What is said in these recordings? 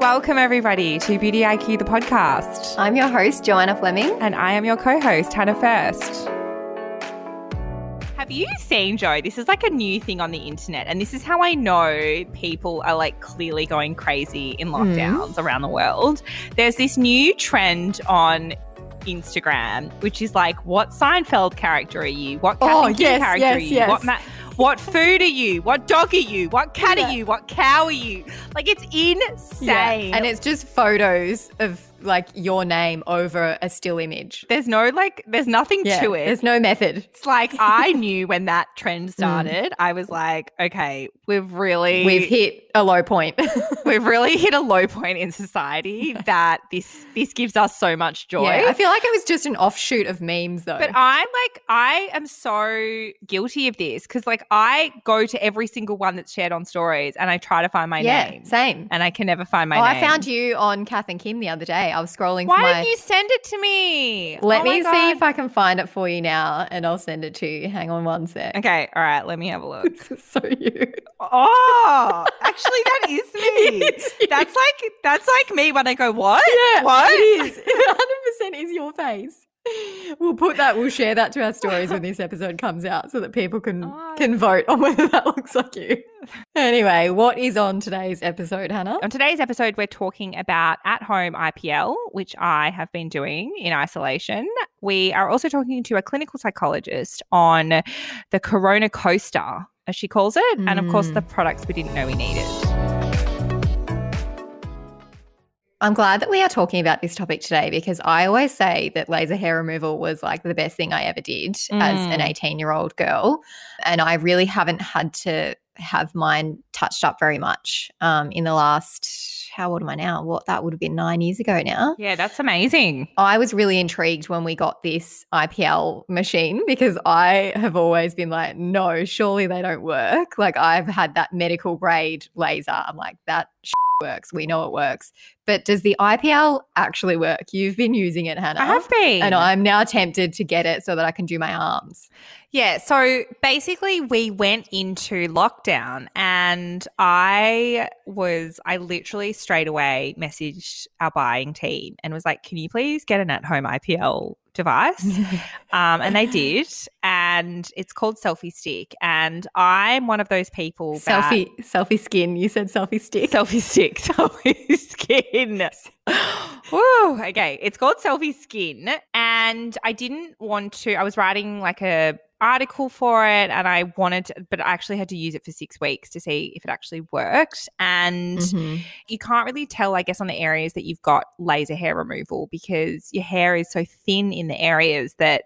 Welcome, everybody, to Beauty IQ, the podcast. I'm your host, Joanna Fleming. And I am your co host, Hannah First. Have you seen, Joe? This is like a new thing on the internet. And this is how I know people are like clearly going crazy in lockdowns mm. around the world. There's this new trend on Instagram, which is like, what Seinfeld character are you? What oh, yes, character yes, are you? Yes. What Ma- what food are you? What dog are you? What cat yeah. are you? What cow are you? Like it's insane. Yeah. And it's just photos of like your name over a still image. There's no like, there's nothing yeah, to it. There's no method. It's like I knew when that trend mm. started, mm. I was like, okay, we've really we've hit a low point. we've really hit a low point in society that this this gives us so much joy. Yeah, I feel like it was just an offshoot of memes though. But I'm like, I am so guilty of this because like I go to every single one that's shared on stories and I try to find my yeah, name. Same. And I can never find my oh, name. I found you on Kath and Kim the other day. I was scrolling. Why my... didn't you send it to me? Let oh me see if I can find it for you now, and I'll send it to you. Hang on one sec. Okay, all right. Let me have a look. so you. Oh, actually, that is me. that's like that's like me when I go what? Yeah, what? It is. Hundred percent is your face we'll put that we'll share that to our stories when this episode comes out so that people can oh, can vote on whether that looks like you anyway what is on today's episode hannah on today's episode we're talking about at home ipl which i have been doing in isolation we are also talking to a clinical psychologist on the corona coaster as she calls it mm. and of course the mm. products we didn't know we needed I'm glad that we are talking about this topic today because I always say that laser hair removal was like the best thing I ever did mm. as an mm. 18 year old girl. And I really haven't had to have mine touched up very much um, in the last, how old am I now? What that would have been nine years ago now. Yeah, that's amazing. I was really intrigued when we got this IPL machine because I have always been like, no, surely they don't work. Like I've had that medical grade laser. I'm like, that works. We know it works. But does the IPL actually work? You've been using it, Hannah. I have been. And I'm now tempted to get it so that I can do my arms. Yeah. So basically, we went into lockdown and I was, I literally straight away messaged our buying team and was like, can you please get an at home IPL device. um, and they did. And it's called Selfie Stick. And I'm one of those people Selfie selfie skin. You said selfie stick. Selfie stick. Selfie skin. Woo. Okay. It's called Selfie Skin. And I didn't want to, I was writing like a article for it and I wanted to, but I actually had to use it for six weeks to see if it actually worked. And mm-hmm. you can't really tell, I guess, on the areas that you've got laser hair removal because your hair is so thin in the areas that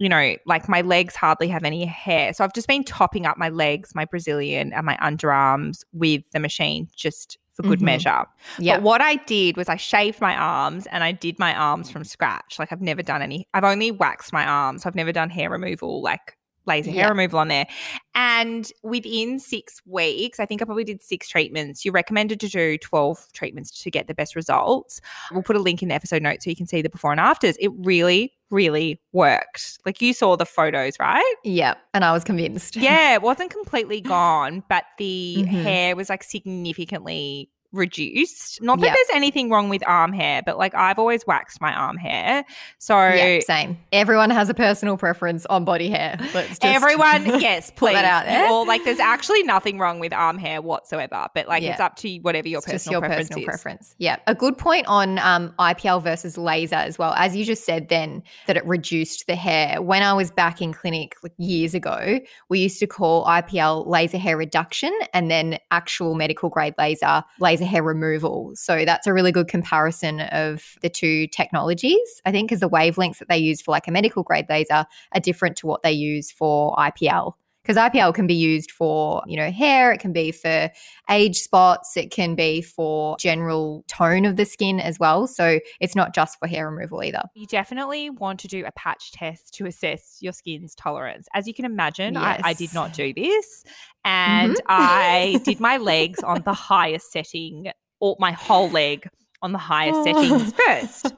you know, like my legs hardly have any hair. So I've just been topping up my legs, my Brazilian, and my underarms with the machine just for good mm-hmm. measure. Yep. But what I did was I shaved my arms and I did my arms from scratch. Like I've never done any, I've only waxed my arms. I've never done hair removal, like laser hair removal on there. And within six weeks, I think I probably did six treatments. You're recommended to do 12 treatments to get the best results. We'll put a link in the episode notes so you can see the before and afters. It really, really worked. Like you saw the photos, right? Yeah. And I was convinced. yeah. It wasn't completely gone, but the mm-hmm. hair was like significantly reduced. Not that yep. there's anything wrong with arm hair, but like I've always waxed my arm hair. So yeah, same. Everyone has a personal preference on body hair. Let's just everyone, yes, please. that out there. Or like, there's actually nothing wrong with arm hair whatsoever. But like, yeah. it's up to whatever your it's personal your preference personal is. preference. Yeah, a good point on um, IPL versus laser as well. As you just said, then that it reduced the hair. When I was back in clinic like, years ago, we used to call IPL laser hair reduction, and then actual medical grade laser laser laser hair removal. So that's a really good comparison of the two technologies, I think, because the wavelengths that they use for like a medical grade laser are different to what they use for IPL. Because IPL can be used for, you know, hair, it can be for age spots, it can be for general tone of the skin as well. So it's not just for hair removal either. You definitely want to do a patch test to assess your skin's tolerance. As you can imagine, Yes. I, I did not do this. And Mhm. I did my legs on the highest setting, or my whole leg on the highest settings first.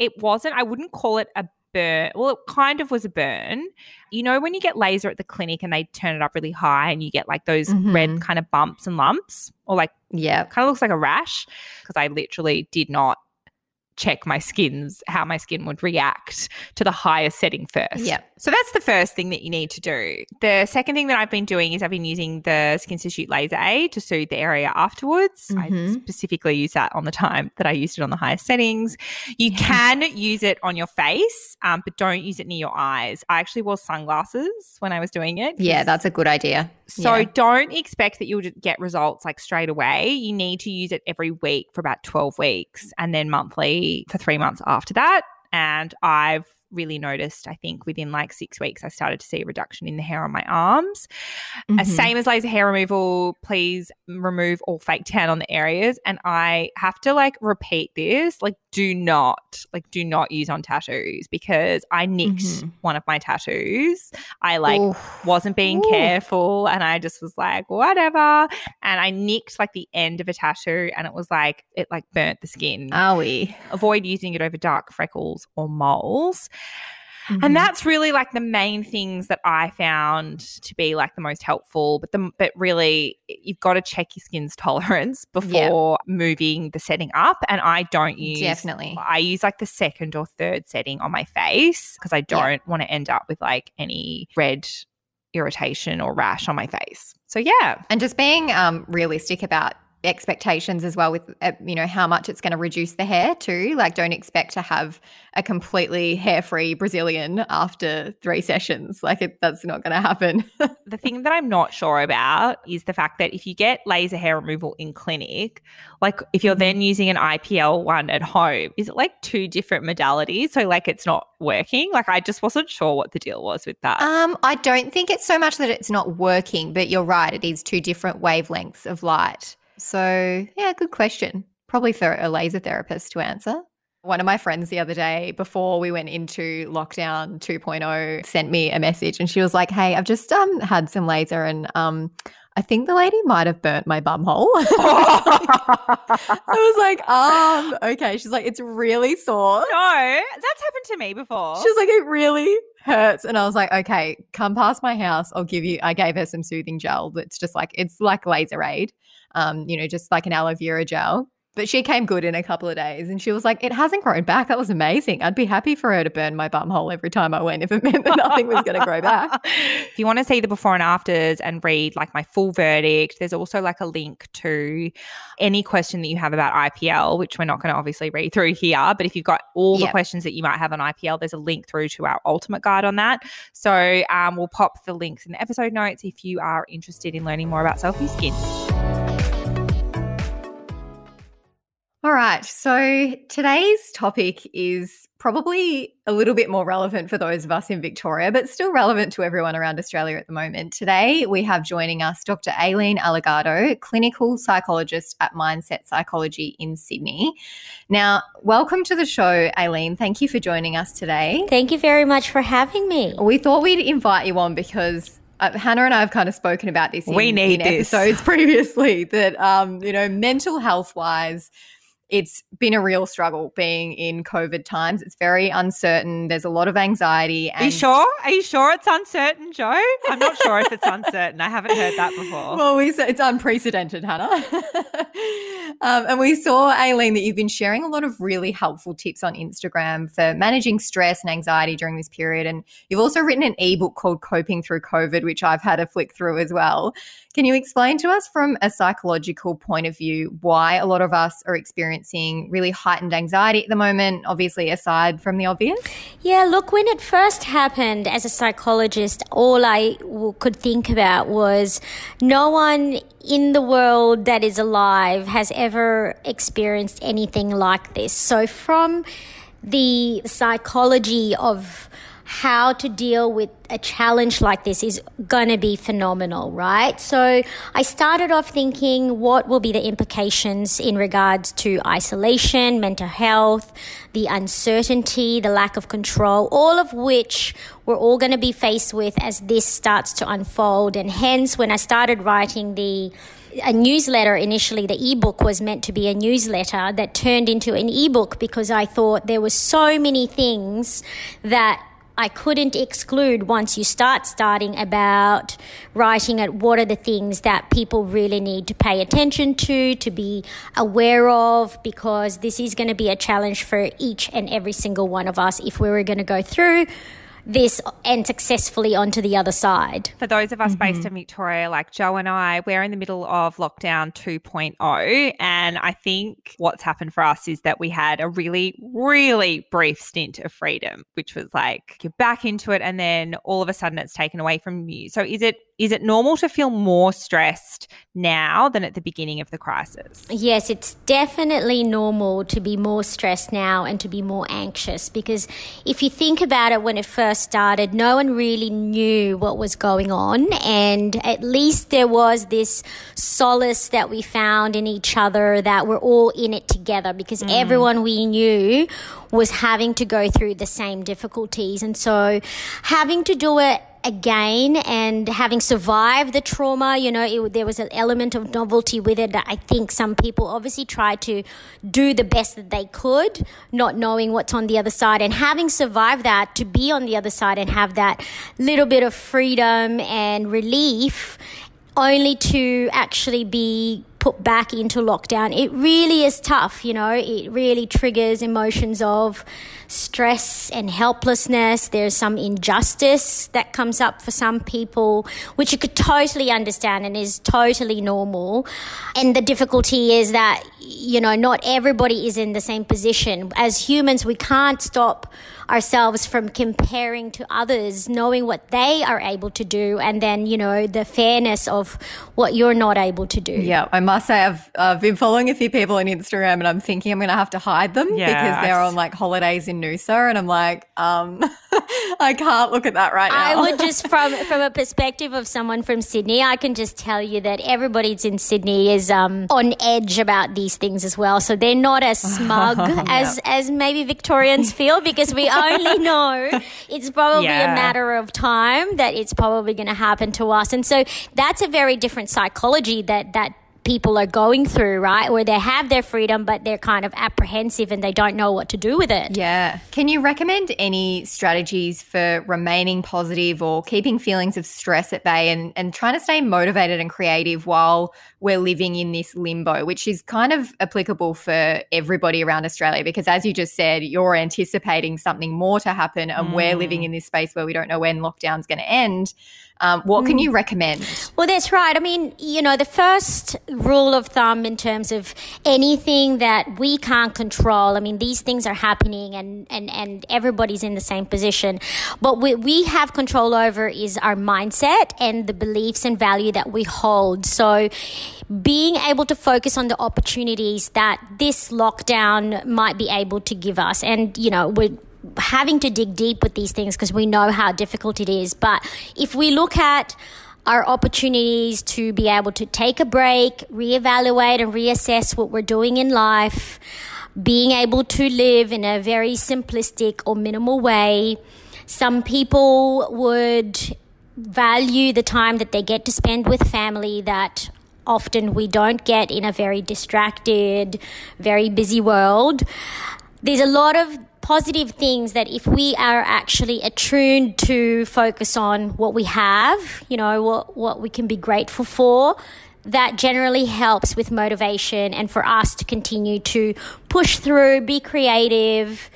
It wasn't, I wouldn't call it a burn. Well, it kind of was a burn. You know, when you get laser at the clinic and they turn it up really high and you get like those red Mhm. kind of bumps and lumps, or like Yeah. kind of looks like a rash because I literally did not check my skin's how my skin would react to the highest setting first. Yeah. So that's the first thing that you need to do. The second thing that I've been doing is I've been using the Skin Institute Laser Aid to soothe the area afterwards. I Mhm. specifically use that on the time that I used it on the highest settings. You Yeah. can use it on your face, um, but don't use it near your eyes. I actually wore sunglasses when I was doing it. Yeah, that's a good idea. so Yeah. don't expect that you'll get results like straight away. You need to use it every week for about 12 weeks and then monthly for three months after that. And I've really noticed, I think within like six weeks, I started to see a reduction in the hair on my arms. Uh, Mhm. same as laser hair removal, please remove all fake tan on the areas. And I have to like repeat this like, do not, like, do not use on tattoos because I nicked Mhm. one of my tattoos. I like Oof. wasn't being Ooh. careful and I just was like, whatever. And I nicked like the end of a tattoo and it was like, it like burnt the skin. Are we? Avoid using it over dark freckles or moles. Mhm. And that's really like the main things that I found to be like the most helpful. But the but really you've got to check your skin's tolerance before moving the setting up. And I don't use Definitely. I use like the second or third setting on my face because I don't want to end up with like any red irritation or rash on my face. So yeah. and just being um, realistic about expectations as well with uh, you know how much it's going to reduce the hair too like don't expect to have a completely hair-free brazilian after three sessions like it, that's not going to happen the thing that I'm not sure about is the fact that if you get laser hair removal in clinic, like if you're then using an IPL one at home, is it like two different modalities? So like it's not working? Like I just wasn't sure what the deal was with that. um i don't think it's so much that it's not working but you're right it is two different wavelengths of light so yeah good question. Probably for a laser therapist to answer One of my friends the other day, before we went into lockdown 2.0, sent me a message and she was like, Hey, I've just um had some laser and um I think the lady might have burnt my bum hole. I was like, um, okay. She's like, it's really sore. no, that's happened to me before. She's like, it really hurts. And I was like, okay, come past my house. I'll give you, I gave her some soothing gel that's just like, it's like laser aid, um, you know, just like an aloe vera gel. But she came good in a couple of days and she was like, it hasn't grown back. That was amazing. I'd be happy for her to burn my bum hole every time I went if it meant that nothing was going to grow back. if you want to see the before and afters and read like my full verdict, there's also like a link to any question that you have about IPL, which we're not going to obviously read through here. But if you've got all the questions that you might have on IPL, there's a link through to our ultimate guide on that. So um, we'll pop the links in the episode notes if you are interested in learning more about selfie skin. All right. So today's topic is probably a little bit more relevant for those of us in Victoria, but still relevant to everyone around Australia at the moment. Today, we have joining us Dr. Aileen Allegado, clinical psychologist at Mindset Psychology in Sydney. Now, welcome to the show, Aileen. Thank you for joining us today. Thank you very much for having me. We thought we'd invite you on because uh, Hannah and I have kind of spoken about this. In, We need in this. episodes previously. That um, you know, mental health wise, it's been a real struggle being in COVID times. It's very uncertain. There's a lot of anxiety. And Are you sure? Are you sure it's uncertain, Joe? I'm not sure if it's uncertain. I haven't heard that before. Well, we it's unprecedented, Hannah. um, and we saw, Aileen, that you've been sharing a lot of really helpful tips on Instagram for managing stress and anxiety during this period. And you've also written an ebook called Coping Through COVID, which I've had a flick through as well. Can you explain to us from a psychological point of view why a lot of us are experiencing really heightened anxiety at the moment, obviously, aside from the obvious? Yeah, look, when it first happened as a psychologist, all I could think about was no one in the world that is alive has ever experienced anything like this. So, from the psychology of how to deal with a challenge like this is going to be phenomenal, right? So I started off thinking what will be the implications in regards to isolation, mental health, the uncertainty, the lack of control, all of which we're all going to be faced with as this starts to unfold. And hence, when I started writing the a newsletter initially the ebook was meant to be a newsletter that turned into an ebook because I thought there were so many things that I couldn't exclude once you start starting about writing at what are the things that people really need to pay attention to, to be aware of, because this is going to be a challenge for each and every single one of us if we were going to go through this and successfully onto the other side. For those of us mm-hmm. based in Victoria, like Joe and I, we're in the middle of lockdown 2.0. And I think what's happened for us is that we had a really, really brief stint of freedom, which was like you're back into it and then all of a sudden it's taken away from you. So is it is it normal to feel more stressed now than at the beginning of the crisis? Yes, it's definitely normal to be more stressed now and to be more anxious because if you think about it, when it first started, no one really knew what was going on. And at least there was this solace that we found in each other that we're all in it together because mm. everyone we knew was having to go through the same difficulties. And so having to do it again and having survived the trauma, you know, it, there was an element of novelty with it that I think some people obviously tried to do the best that they could, not knowing what's on the other side. And having survived that, to be on the other side and have that little bit of freedom and relief, only to actually be put back into lockdown. It really is tough, you know, it really triggers emotions of stress and helplessness. There's some injustice that comes up for some people, which you could totally understand and is totally normal. And the difficulty is that, you know, not everybody is in the same position. As humans, we can't stop ourselves from comparing to others, knowing what they are able to do, and then, you know, the fairness of what you're not able to do. Yeah, I must say, I've uh, been following a few people on Instagram and I'm thinking I'm going to have to hide them yeah, because they're I've... on like holidays in Noosa. And I'm like, um, I can't look at that right now. I would just, from, from a perspective of someone from Sydney, I can just tell you that everybody's in Sydney is um, on edge about these things as well. So they're not as smug as, as maybe Victorians feel because we only know it's probably yeah. a matter of time that it's probably going to happen to us. And so that's a very different psychology that, that people are going through, right? Where they have their freedom, but they're kind of apprehensive and they don't know what to do with it. Yeah. Can you recommend any strategies for remaining positive or keeping feelings of stress at bay and, and trying to stay motivated and creative while we're living in this limbo, which is kind of applicable for everybody around Australia? Because as you just said, you're anticipating something more to happen, and mm. we're living in this space where we don't know when lockdown's going to end. Um, what can you mm. recommend? Well, that's right. I mean, you know, the first rule of thumb in terms of anything that we can't control, I mean, these things are happening and, and, and everybody's in the same position. But what we, we have control over is our mindset and the beliefs and value that we hold. So, being able to focus on the opportunities that this lockdown might be able to give us. And, you know, we're having to dig deep with these things because we know how difficult it is. But if we look at our opportunities to be able to take a break, reevaluate and reassess what we're doing in life, being able to live in a very simplistic or minimal way. Some people would value the time that they get to spend with family that often we don't get in a very distracted, very busy world. There's a lot of positive things that if we are actually attuned to focus on what we have, you know, what, what we can be grateful for, that generally helps with motivation and for us to continue to push through, be creative,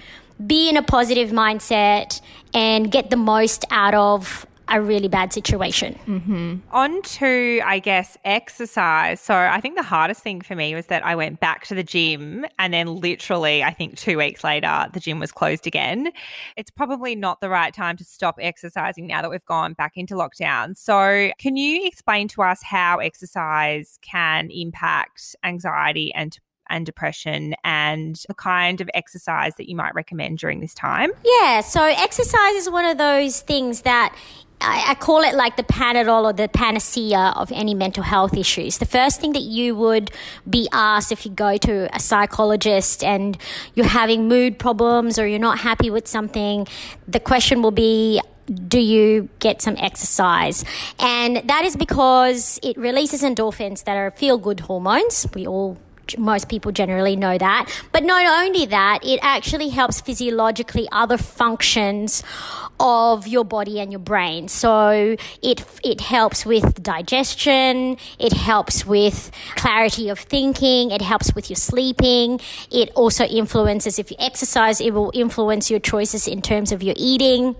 be in a positive mindset, and get the most out of a really bad situation. Mm-hmm. On to, I guess, exercise. So I think the hardest thing for me was that I went back to the gym and then literally, I think two weeks later, the gym was closed again. It's probably not the right time to stop exercising now that we've gone back into lockdown. So, can you explain to us how exercise can impact anxiety and and depression and the kind of exercise that you might recommend during this time? Yeah, so exercise is one of those things that I, call it like the Panadol or the panacea of any mental health issues. The first thing that you would be asked if you go to a psychologist and you're having mood problems or you're not happy with something, the question will be, do you get some exercise? And that is because it releases endorphins that are feel good hormones. We all most people generally know that. But not only that, it actually helps physiologically other functions of your body and your brain. So it it helps with digestion, it helps with clarity of thinking, it helps with your sleeping. It also influences if you exercise, it will influence your choices in terms of your eating.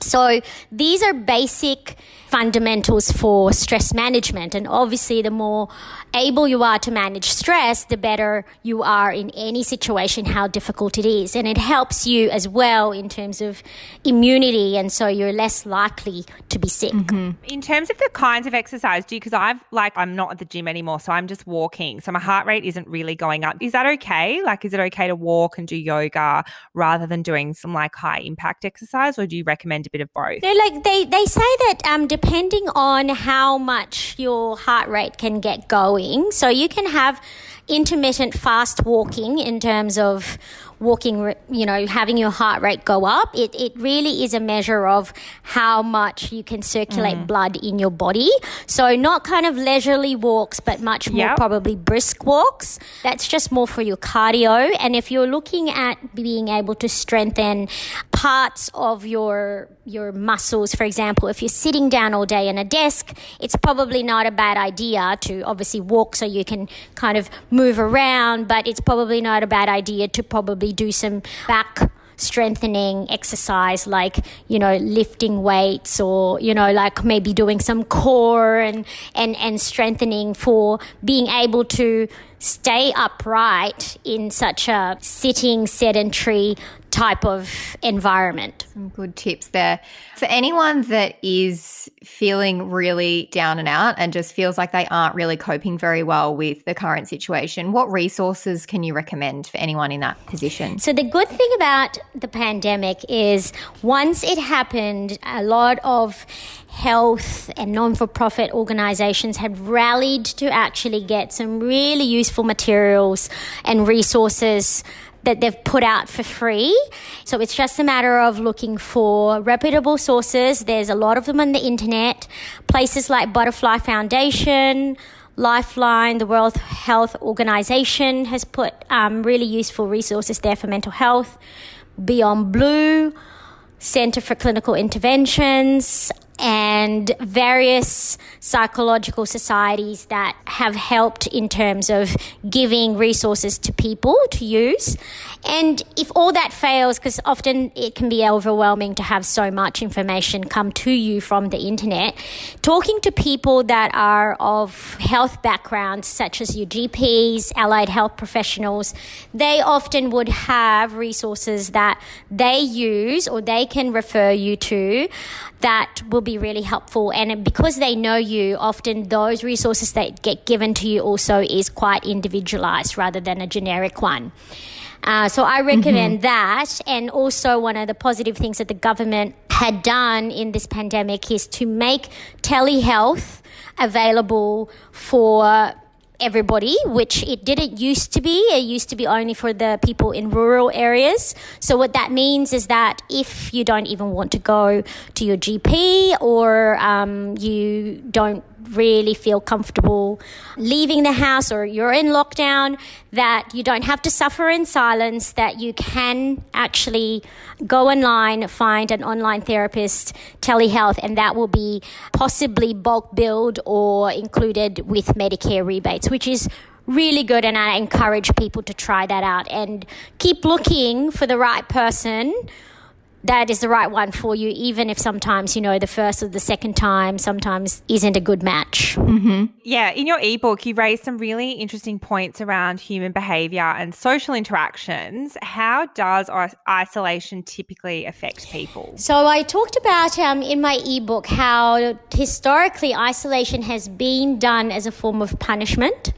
So these are basic fundamentals for stress management. And obviously, the more able you are to manage stress, the better you are in any situation, how difficult it is. And it helps you as well in terms of immunity. And so you're less likely to be sick. Mm-hmm. In terms of the kinds of exercise, do you, because I've like, I'm not at the gym anymore, so I'm just walking. So my heart rate isn't really going up. Is that okay? Like, is it okay to walk and do yoga rather than doing some like high impact exercise? Or do you recommend a bit of both? They're like, they, they say that um, depending on how much your heart rate can get going, so you can have intermittent fast walking in terms of walking, you know, having your heart rate go up. It, it really is a measure of how much you can circulate mm. blood in your body. So, not kind of leisurely walks, but much more yep. probably brisk walks. That's just more for your cardio. And if you're looking at being able to strengthen parts of your your muscles, for example, if you're sitting down all day in a desk, it's probably not a bad idea to obviously walk so you can kind of move around, but it's probably not a bad idea to probably do some back strengthening exercise like you know lifting weights or you know like maybe doing some core and and and strengthening for being able to stay upright in such a sitting sedentary type of environment. Some good tips there. For anyone that is feeling really down and out and just feels like they aren't really coping very well with the current situation, what resources can you recommend for anyone in that position? So, the good thing about the pandemic is once it happened, a lot of health and non for profit organizations have rallied to actually get some really useful materials and resources that they've put out for free. So it's just a matter of looking for reputable sources. There's a lot of them on the internet. Places like Butterfly Foundation, Lifeline, the World Health Organization has put um, really useful resources there for mental health. Beyond Blue, Center for Clinical Interventions, and various psychological societies that have helped in terms of giving resources to people to use. And if all that fails, because often it can be overwhelming to have so much information come to you from the internet, talking to people that are of health backgrounds, such as your GPs, allied health professionals, they often would have resources that they use or they can refer you to that will be really helpful. And because they know you, often those resources that get given to you also is quite individualized rather than a generic one. Uh, so I recommend mm-hmm. that. And also, one of the positive things that the government had done in this pandemic is to make telehealth available for everybody, which it didn't used to be. It used to be only for the people in rural areas. So, what that means is that if you don't even want to go to your GP or um, you don't really feel comfortable leaving the house or you're in lockdown, that you don't have to suffer in silence, that you can actually go online, find an online therapist, telehealth, and that will be possibly bulk billed or included with Medicare rebates, which is really good and I encourage people to try that out and keep looking for the right person that is the right one for you, even if sometimes, you know, the first or the second time sometimes isn't a good match. Mm-hmm. Yeah. In your ebook, you raised some really interesting points around human behavior and social interactions. How does isolation typically affect people? So, I talked about um, in my ebook how historically isolation has been done as a form of punishment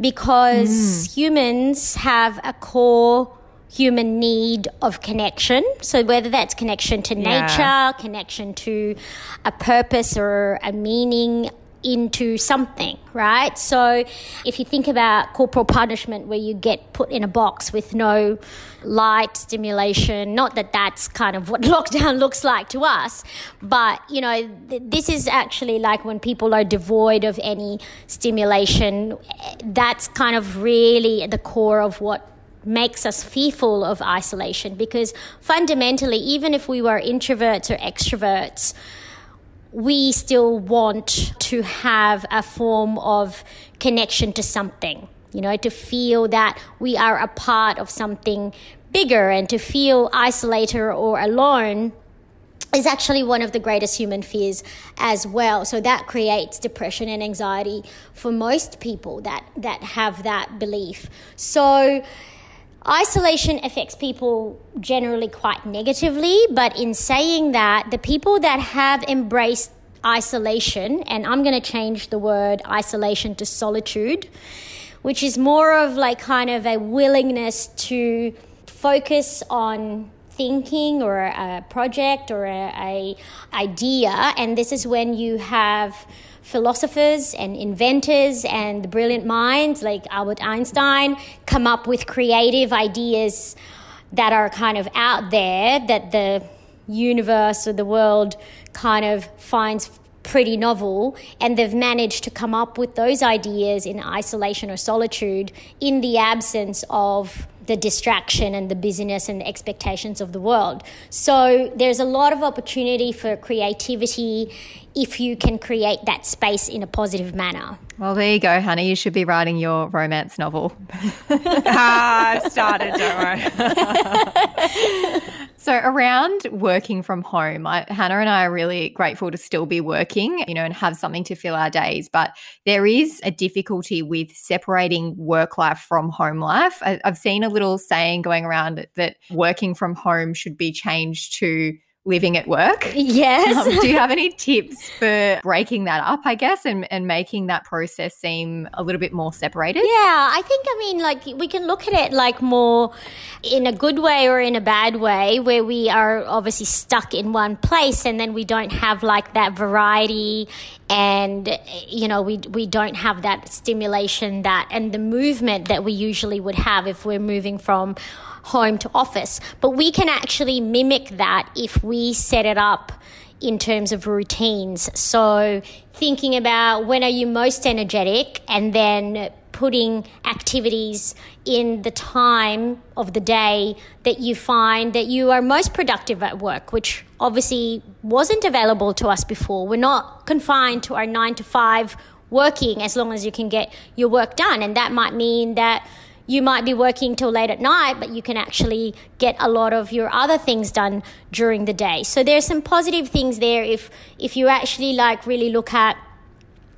because mm. humans have a core human need of connection. So whether that's connection to nature, yeah. connection to a purpose or a meaning into something, right? So if you think about corporal punishment where you get put in a box with no light stimulation, not that that's kind of what lockdown looks like to us, but you know, th- this is actually like when people are devoid of any stimulation, eh, that's kind of really at the core of what makes us fearful of isolation because fundamentally even if we were introverts or extroverts we still want to have a form of connection to something, you know, to feel that we are a part of something bigger and to feel isolated or alone is actually one of the greatest human fears as well. So that creates depression and anxiety for most people that that have that belief. So Isolation affects people generally quite negatively, but in saying that, the people that have embraced isolation, and I'm going to change the word isolation to solitude, which is more of like kind of a willingness to focus on thinking or a project or a, a idea and this is when you have philosophers and inventors and the brilliant minds like Albert Einstein come up with creative ideas that are kind of out there that the universe or the world kind of finds pretty novel and they've managed to come up with those ideas in isolation or solitude in the absence of the distraction and the busyness and the expectations of the world. So there's a lot of opportunity for creativity if you can create that space in a positive manner. Well, there you go, honey. You should be writing your romance novel. ah, I've started, don't worry. so, around working from home, I, Hannah and I are really grateful to still be working, you know, and have something to fill our days. But there is a difficulty with separating work life from home life. I, I've seen a little saying going around that working from home should be changed to living at work. Yes. Um, do you have any tips for breaking that up, I guess, and, and making that process seem a little bit more separated? Yeah, I think, I mean, like, we can look at it like more in a good way or in a bad way, where we are obviously stuck in one place and then we don't have like that variety and you know we we don't have that stimulation that and the movement that we usually would have if we're moving from home to office. But we can actually mimic that if we set it up in terms of routines. So, thinking about when are you most energetic and then putting activities in the time of the day that you find that you are most productive at work, which obviously wasn't available to us before. We're not confined to our nine to five working as long as you can get your work done. And that might mean that you might be working till late at night, but you can actually get a lot of your other things done during the day. So there's some positive things there if if you actually like really look at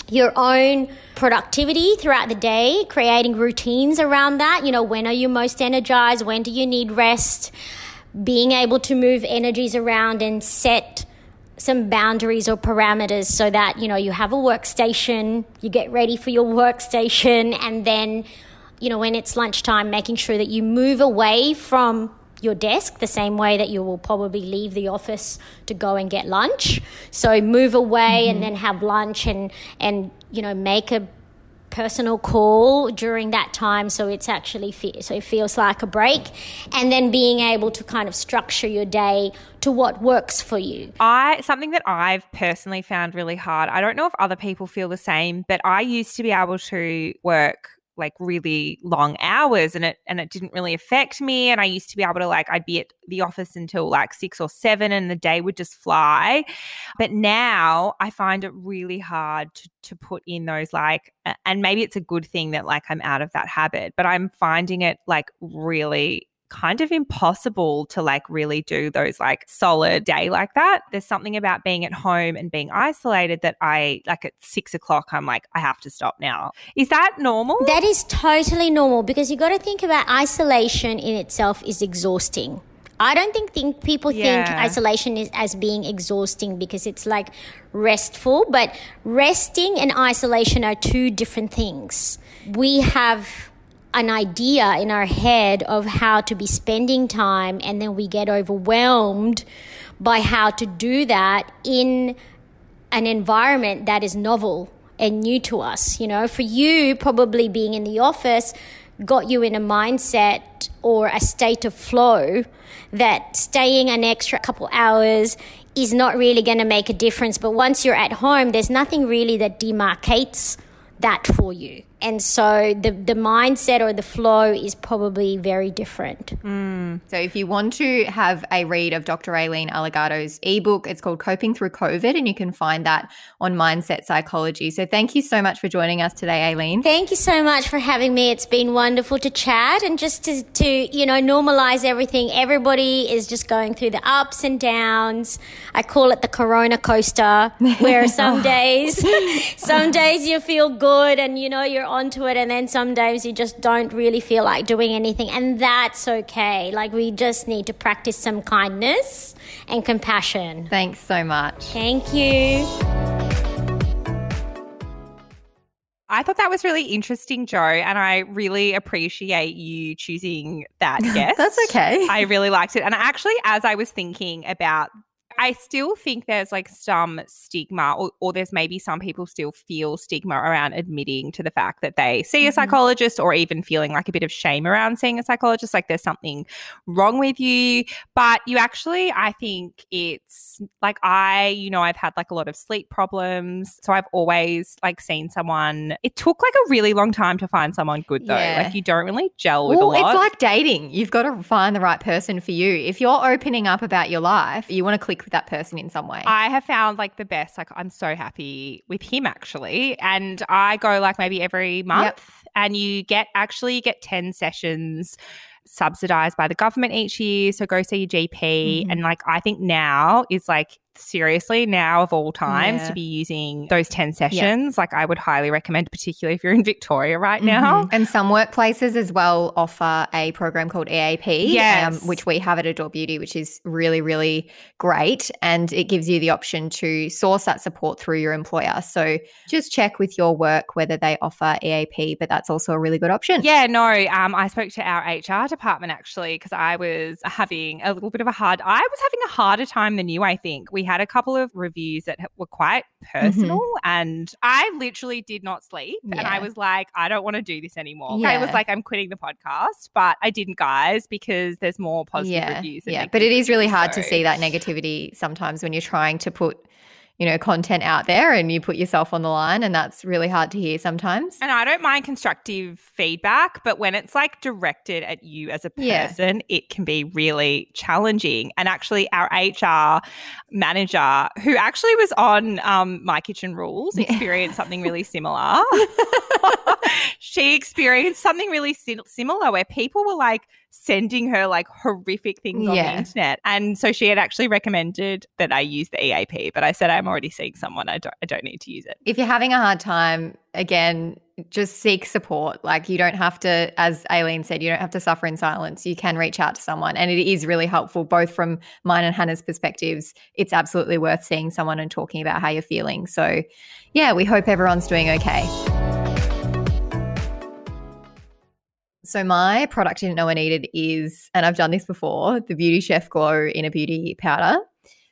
your own productivity throughout the day, creating routines around that. You know, when are you most energized? When do you need rest? Being able to move energies around and set some boundaries or parameters so that, you know, you have a workstation, you get ready for your workstation, and then you know, when it's lunchtime, making sure that you move away from your desk the same way that you will probably leave the office to go and get lunch. So move away mm-hmm. and then have lunch and and you know make a personal call during that time so it's actually fe- so it feels like a break and then being able to kind of structure your day to what works for you. I something that I've personally found really hard. I don't know if other people feel the same, but I used to be able to work like really long hours and it and it didn't really affect me and I used to be able to like I'd be at the office until like 6 or 7 and the day would just fly. But now I find it really hard to to put in those like and maybe it's a good thing that like I'm out of that habit but I'm finding it like really kind of impossible to like really do those like solid day like that. There's something about being at home and being isolated that I like at six o'clock, I'm like, I have to stop now. Is that normal? That is totally normal because you got to think about isolation in itself is exhausting I don't think, think people think isolation is as being exhausting because it's like restful, but resting and isolation are two different things. We have an idea in our head of how to be spending time and then we get overwhelmed by how to do that in an environment that is novel and new to us. You know, for you, probably being in the office got you in a mindset or a state of flow that staying an extra couple hours is not really going to make a difference. But once you're at home, there's nothing really that demarcates that for you. And so the, the mindset or the flow is probably very different. Mm. So if you want to have a read of Dr. Aileen Allegado's ebook, it's called Coping Through COVID, and you can find that on Mindset Psychology. So thank you so much for joining us today, Aileen. Thank you so much for having me. It's been wonderful to chat and just to, to you know normalize everything. Everybody is just going through the ups and downs. I call it the Corona coaster, where some days, oh. some days you feel good and you know you're onto it, and then some days you just don't really feel like doing anything, and that's okay. Like we just need to practice some kindness and compassion. Thanks so much. Thank you. I thought that was really interesting, Joe, and I really appreciate you choosing that guest. That's okay. I really liked it. And actually, as I was thinking about I still think there's like some stigma, or, or there's maybe some people still feel stigma around admitting to the fact that they see a Mhm. psychologist, or even feeling like a bit of shame around seeing a psychologist, like there's something wrong with you. But you actually, I think it's like I, you know, I've had like a lot of sleep problems. So I've always like seen someone, it took like a really long time to find someone good though. Yeah. Like you don't really gel with Well, a lot. it's like dating. You've got to find the right person for you. If you're opening up about your life, you want to click with that person in some way. I have found like the best. Like I'm so happy with him actually, and I go like maybe every month, and you get actually you get ten sessions subsidized by the government each year. So go see your GP, Mhm. and like I think now is like seriously now of all times Yeah. to be using those 10 sessions like i would highly recommend particularly if you're in victoria right now Mhm. And some workplaces as well offer a program called EAP, Yes. um, which we have at Adore Beauty, which is really, really great. And it gives you the option to source that support through your employer. So just check with your work whether they offer EAP, but that's also a really good option. Yeah, no. Um, I spoke to our HR department actually because I was having a little bit of a hard. I was having a harder time than you. I think we had a couple of reviews that were quite mm-hmm. personal, and I literally did not sleep. And I was like, I don't want to do this anymore. I was like, I'm quitting the podcast, but I didn't, guys, because there's more positive yeah, reviews. yeah. But it is really hard to see that negativity sometimes when you're trying to put, you know, content out there and you put yourself on the line, and that's really hard to hear sometimes. And I don't mind constructive feedback, but when it's like directed at you as a Yeah. person, it can be really challenging. And actually, our HR manager, who actually was on um, My Kitchen Rules, Yeah. experienced something really similar. she experienced something really si- similar where people were like sending her like horrific things on the Yeah. internet. And so she had actually recommended that I use the EAP, but I said I'm already seeing someone. I don't I don't need to use it. if you're having a hard time, again, just seek support. Like you don't have to, as Aileen said, you don't have to suffer in silence. You can reach out to someone. And it is really helpful, both from mine and Hannah's perspectives. It's absolutely worth seeing someone and talking about how you're feeling. So, yeah, we hope everyone's doing okay. So, my product I didn't know I needed is, and I've done this before, the Beauty Chef Glow Inner Beauty Powder.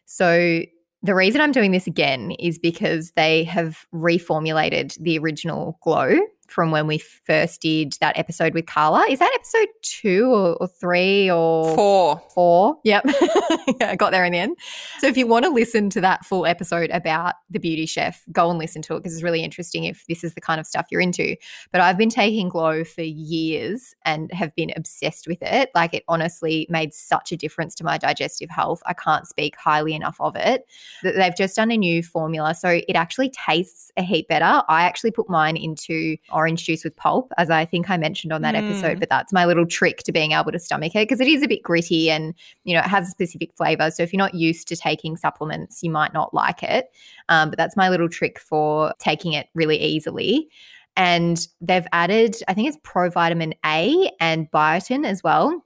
So, the reason I'm doing this again is because they have reformulated the original glow from when we first did that episode with Carla. Is that episode two or, or three or Four. four? Yep. yeah, I got there in the end. So if you want to listen to that full episode about the beauty chef, go and listen to it because it's really interesting if this is the kind of stuff you're into. But I've been taking Glow for years and have been obsessed with it. Like it honestly made such a difference to my digestive health. I can't speak highly enough of it. That They've just done a new formula. So it actually tastes a heap better. I actually put mine into orange juice with pulp, as I think I mentioned on that Mm. episode, but that's my little trick to being able to stomach it because it is a bit gritty and you know it has a specific flavor. So if you're not used to taking supplements, you might not like it. Um, but that's my little trick for taking it really easily. And they've added, I think it's provitamin A and biotin as well.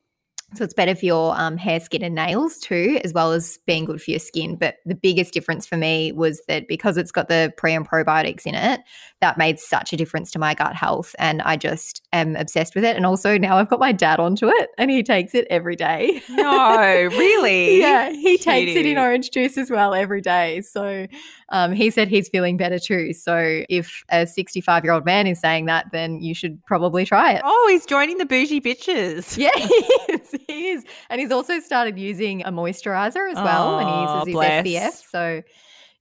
So it's better for your um, hair, skin, and nails too, as well as being good for your skin. But the biggest difference for me was that because it's got the pre and probiotics in it, that made such a difference to my gut health. And I just am obsessed with it. And also now I've got my dad onto it and he takes it every day. No, really? yeah, he takes it in orange juice as well every day. So um, he said he's feeling better too. So if a 65 year old man is saying that, then you should probably try it. Oh, he's joining the bougie bitches. Yeah, he is. And he's also started using a moisturizer as well. and he uses his bless. SPF. So,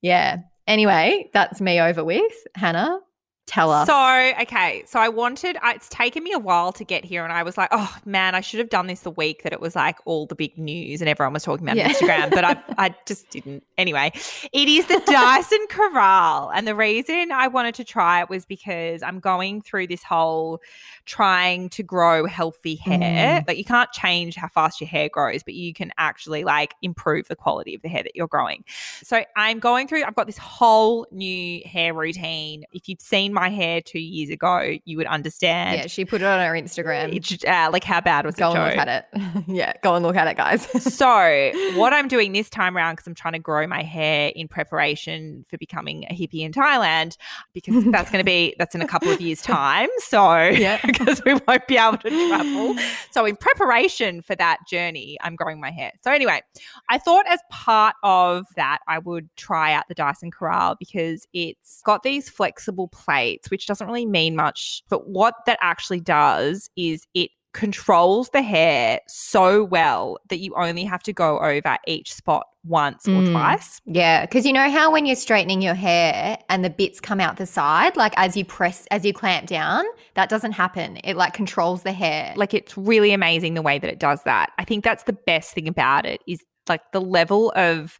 yeah. Anyway, that's me over with. Hannah, tell us. So, okay. So I wanted, it's taken me a while to get here. And I was like, oh man, I should have done this the week that it was like all the big news and everyone was talking about Yeah. Instagram, but I, I just didn't. Anyway, it is the Dyson Corrale. And the reason I wanted to try it was because I'm going through this whole trying to grow healthy hair. Mm. Like you can't change how fast your hair grows, but you can actually like improve the quality of the hair that you're growing. So I'm going through, I've got this whole new hair routine. If you've seen my hair two years ago, you would understand. yeah, she put it on her Instagram. Uh, like how bad was Go it? and look at it. yeah, go and look at it, guys. so what I'm doing this time around because I'm trying to grow my hair in preparation for becoming a hippie in Thailand because that's going to be that's in a couple of years time so Yeah. because we won't be able to travel so in preparation for that journey I'm growing my hair so anyway I thought as part of that I would try out the Dyson Corrale because it's got these flexible plates which doesn't really mean much but what that actually does is it controls the hair so well that you only have to go over each spot once or Mm. twice. Yeah, because you know how when you're straightening your hair and the bits come out the side, like as you press, as you clamp down, that doesn't happen. It like controls the hair. Like it's really amazing the way that it does that. I think that's the best thing about it is like the level of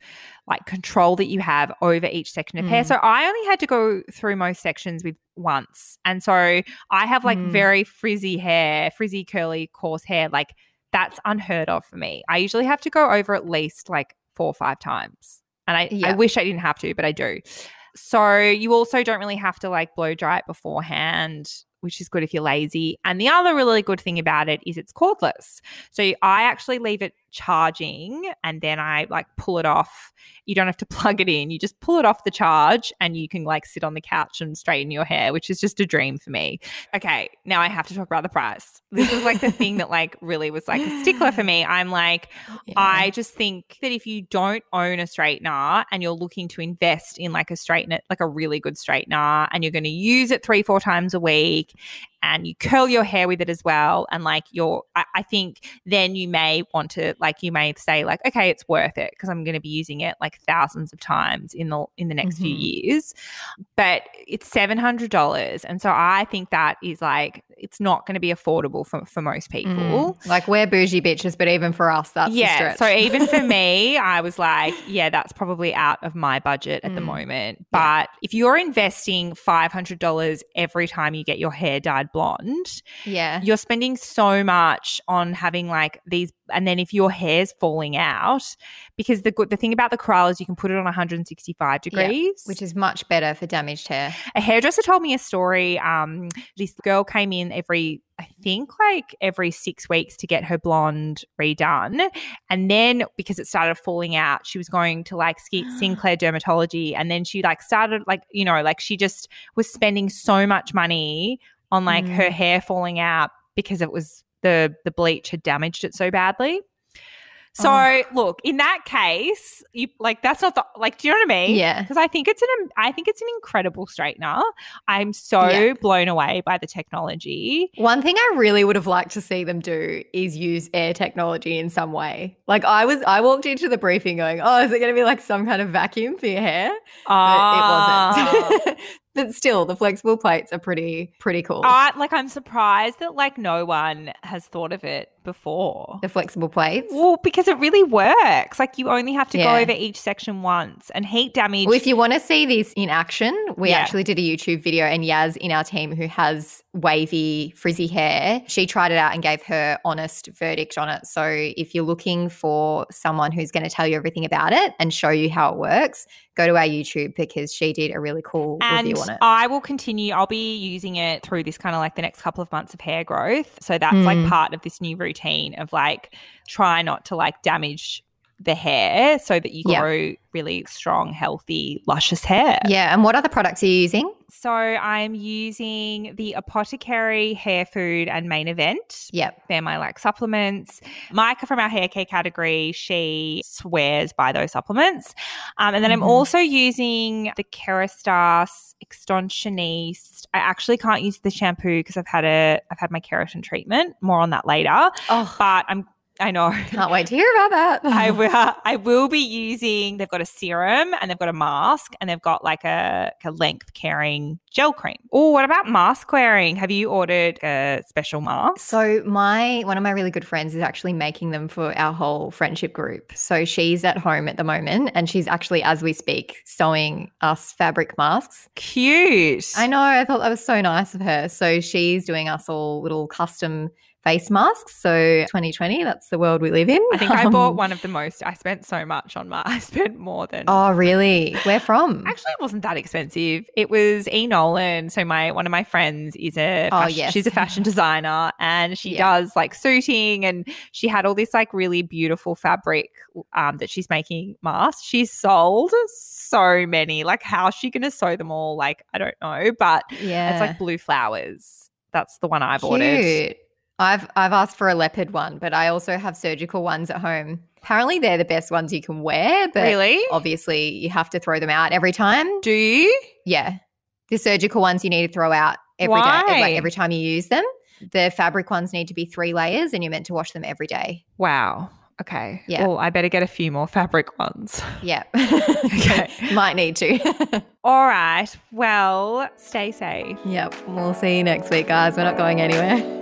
like control that you have over each section of hair. Mm. So I only had to go through most sections with once. And so I have like Mm. very frizzy hair, frizzy, curly, coarse hair. Like that's unheard of for me. I usually have to go over at least like four or five times. And I, I wish I didn't have to, but I do. So you also don't really have to like blow dry it beforehand, which is good if you're lazy. And the other really good thing about it is it's cordless. So I actually leave it charging and then I like pull it off. You don't have to plug it in. You just pull it off the charge and you can like sit on the couch and straighten your hair, which is just a dream for me. Okay, now I have to talk about the price. This is like the thing that like really was like a stickler for me. I'm like oh, Yeah. I just think that if you don't own a straightener and you're looking to invest in like a straightener, like a really good straightener, and you're going to use it three, four times a week and you curl your hair with it as well, and like you're, I, I think then you may want to, like, you may say, like, okay, it's worth it because I'm going to be using it like thousands of times in the in the next few Mhm. years. But it's seven hundred dollars, and so I think that is like it's not going to be affordable for for most people. Mm. Like we're bougie bitches, but even for us, that's a yeah. So even for me, I was like, yeah, that's probably out of my budget at the Mm. moment. Yeah. But if you're investing five hundred dollars every time you get your hair dyed blonde, yeah, you're spending so much on having like these and then if your hair's falling out because the good the thing about the Corrale is you can put it on 165 Yeah, degrees which is much better for damaged hair. a hairdresser told me a story. Um, this girl came in every, I think, like every six weeks to get her blonde redone, and then because it started falling out, she was going to like Sinclair Dermatology, and then she like started like you know like she just was spending so much money on like Mm. her hair falling out because it was the the bleach had damaged it so badly. So Oh. look, in that case, you like that's not the like. Do you know what I mean? Yeah. because I think it's an I think it's an incredible straightener. I'm so Yeah. blown away by the technology. One thing I really would have liked to see them do is use air technology in some way. Like I was, I walked into the briefing going, "Oh, is it going to be like some kind of vacuum for your hair?" But Ah. it wasn't. but still, the flexible plates are pretty, pretty cool. I like I'm surprised that like no one has thought of it before. the flexible plates. Well, because it really works. Like you only have to Yeah. go over each section once, and heat damage. Well, if you want to see this in action, we Yeah. actually did a YouTube video, and Yaz in our team, who has wavy, frizzy hair, she tried it out and gave her honest verdict on it. So, if you're looking for someone who's going to tell you everything about it and show you how it works, go to our YouTube because she did a really cool And review on it. I will continue. I'll be using it through this kind of like the next couple of months of hair growth. So that's Mm. like part of this new routine of like try not to like damage the hair so that you Yeah. grow really strong, healthy, luscious hair. yeah. And what other products are you using? So I'm using the Apothecary Hair Food and Main Event. Yep. They're my like supplements. Micah from our hair care category, she swears by those supplements. Um, and then Mhm. I'm also using the Kerastase Extentioniste. I actually can't use the shampoo because I've had a I've had my keratin treatment. More on that later. Oh, But I'm I know. can't wait to hear about that. I will. I will be using. They've got a serum and they've got a mask and they've got like a, a length caring gel cream. Oh, what about mask wearing? Have you ordered a special mask? So my one of my really good friends is actually making them for our whole friendship group. So she's at home at the moment and she's actually as we speak sewing us fabric masks. Cute. I know, I thought that was so nice of her. So she's doing us all little custom face masks. So 2020, that's the world we live in. I think I bought Um, one of the most. I spent so much on my. I spent more than. Oh, really? Where from? Actually, it wasn't that expensive. It was E Nolan. So my one of my friends is a Oh, yes. she's a fashion designer and she Yeah. does like suiting and she had all this like really beautiful fabric um, that she's making masks. She's sold so many. Like how's she going to sew them all? Like I don't know, but yeah. it's like blue flowers. That's the one I've ordered. I've I've asked for a leopard one, but I also have surgical ones at home. Apparently, they're the best ones you can wear, but really? obviously you have to throw them out every time. Do you? Yeah, the surgical ones you need to throw out every day, Why? like every time you use them. The fabric ones need to be three layers, and you're meant to wash them every day. Wow. Okay. Yeah. Well, I better get a few more fabric ones. Yeah, Okay. might need to. All right. Well, stay safe. yep, we'll see you next week, guys. We're not going anywhere.